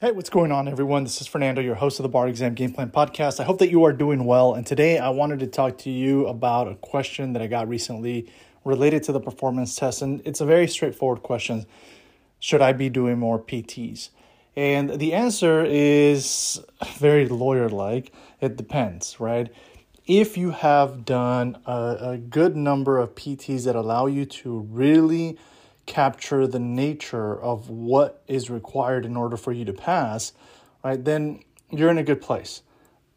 Hey, what's going on, everyone? This is Fernando, your host of the Bar Exam Game Plan Podcast. I hope that you are doing well. And today I wanted to talk to you about a question that I got recently related to the performance test. And it's a very straightforward question Should I be doing more PTs? And the answer is very lawyer like it depends, right? If you have done a, a good number of PTs that allow you to really capture the nature of what is required in order for you to pass, right, then you're in a good place.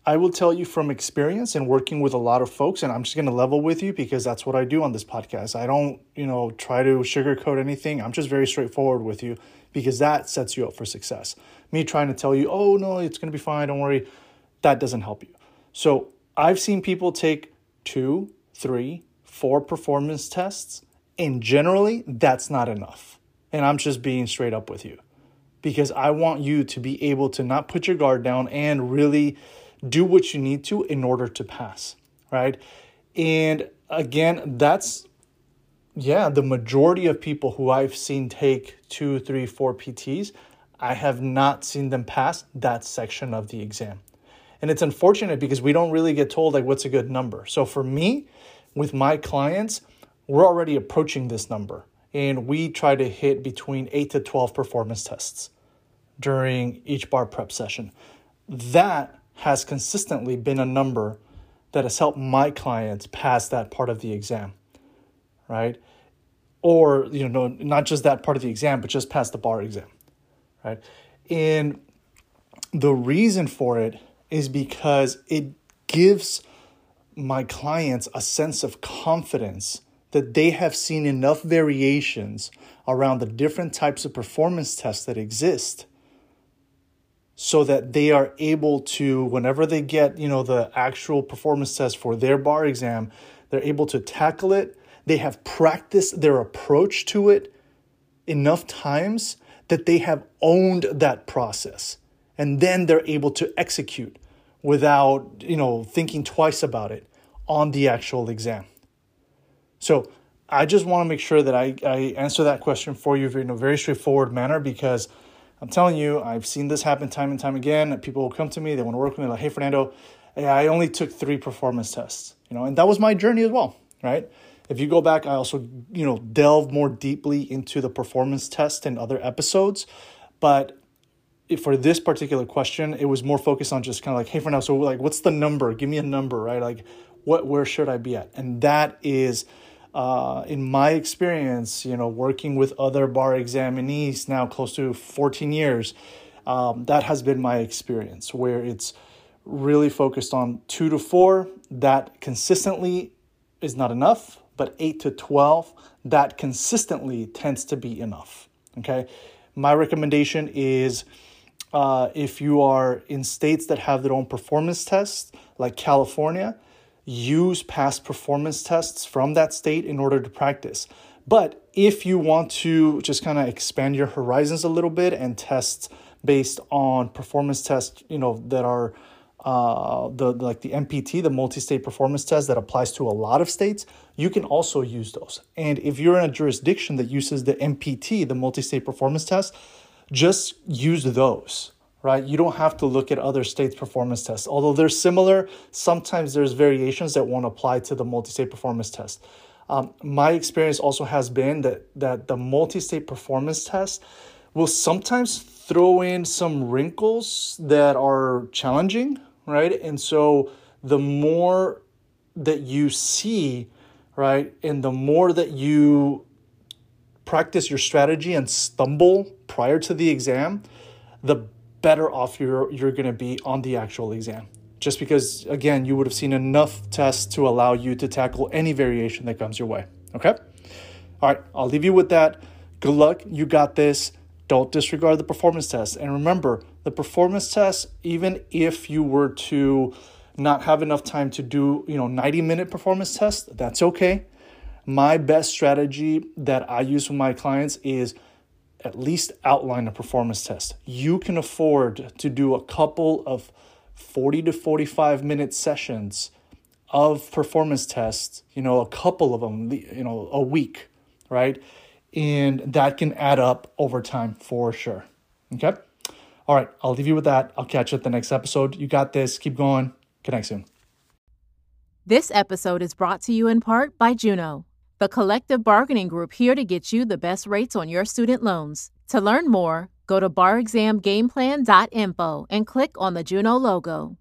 I will tell you from experience and working with a lot of folks, and I'm just going to level with you because that's what I do on this podcast. I don't, you know, try to sugarcoat anything. I'm just very straightforward with you because that sets you up for success. Me trying to tell you, oh, no, it's going to be fine, don't worry, that doesn't help you. So I've seen people take two, three, four performance tests and generally, that's not enough. And I'm just being straight up with you because I want you to be able to not put your guard down and really do what you need to in order to pass, right? And again, that's, yeah, the majority of people who I've seen take two, three, four PTs, I have not seen them pass that section of the exam. And it's unfortunate because we don't really get told like what's a good number. So for me, with my clients, we're already approaching this number and we try to hit between 8 to 12 performance tests during each bar prep session. That has consistently been a number that has helped my clients pass that part of the exam, right? Or, you know, not just that part of the exam, but just pass the bar exam, right? And the reason for it is because it gives my clients a sense of confidence that they have seen enough variations around the different types of performance tests that exist so that they are able to whenever they get you know the actual performance test for their bar exam they're able to tackle it. They have practiced their approach to it enough times that they have owned that process. And then they're able to execute without you know thinking twice about it on the actual exam so I just want to make sure that I, I answer that question for you in a very straightforward manner because I'm telling you, I've seen this happen time and time again. People will come to me, they want to work with me, like, hey, Fernando, I only took three performance tests, you know, and that was my journey as well, right? If you go back, I also, you know, delve more deeply into the performance test in other episodes. But for this particular question, it was more focused on just kind of like, hey, Fernando, so like, what's the number? Give me a number, right? Like, what, where should I be at? And that is, uh, in my experience, you know, working with other bar examinees now close to 14 years, um, that has been my experience where it's really focused on two to four. That consistently is not enough, but eight to 12, that consistently tends to be enough. Okay. My recommendation is uh, if you are in states that have their own performance tests, like California, use past performance tests from that state in order to practice. But if you want to just kind of expand your horizons a little bit and test based on performance tests, you know, that are uh, the like the MPT, the multi-state performance test that applies to a lot of states, you can also use those. And if you're in a jurisdiction that uses the MPT, the multi-state performance test, just use those right? You don't have to look at other states' performance tests. Although they're similar, sometimes there's variations that won't apply to the multi-state performance test. Um, my experience also has been that that the multi-state performance test will sometimes throw in some wrinkles that are challenging, right? And so the more that you see, right, and the more that you practice your strategy and stumble prior to the exam, the better off you're you're going to be on the actual exam. Just because again you would have seen enough tests to allow you to tackle any variation that comes your way okay? All right i'll leave you with that. Good luck. You got this. Don't disregard the performance test. And remember the performance test even if you were to not have enough time to do you know 90 minute performance test that's okay. My best strategy that i use with my clients is at least outline a performance test. You can afford to do a couple of 40 to 45 minute sessions of performance tests, you know, a couple of them, you know, a week, right? And that can add up over time for sure. Okay. All right, I'll leave you with that. I'll catch you at the next episode. You got this. Keep going. Connect soon. This episode is brought to you in part by Juno, the collective bargaining group here to get you the best rates on your student loans. To learn more, go to barexamgameplan.info and click on the Juno logo.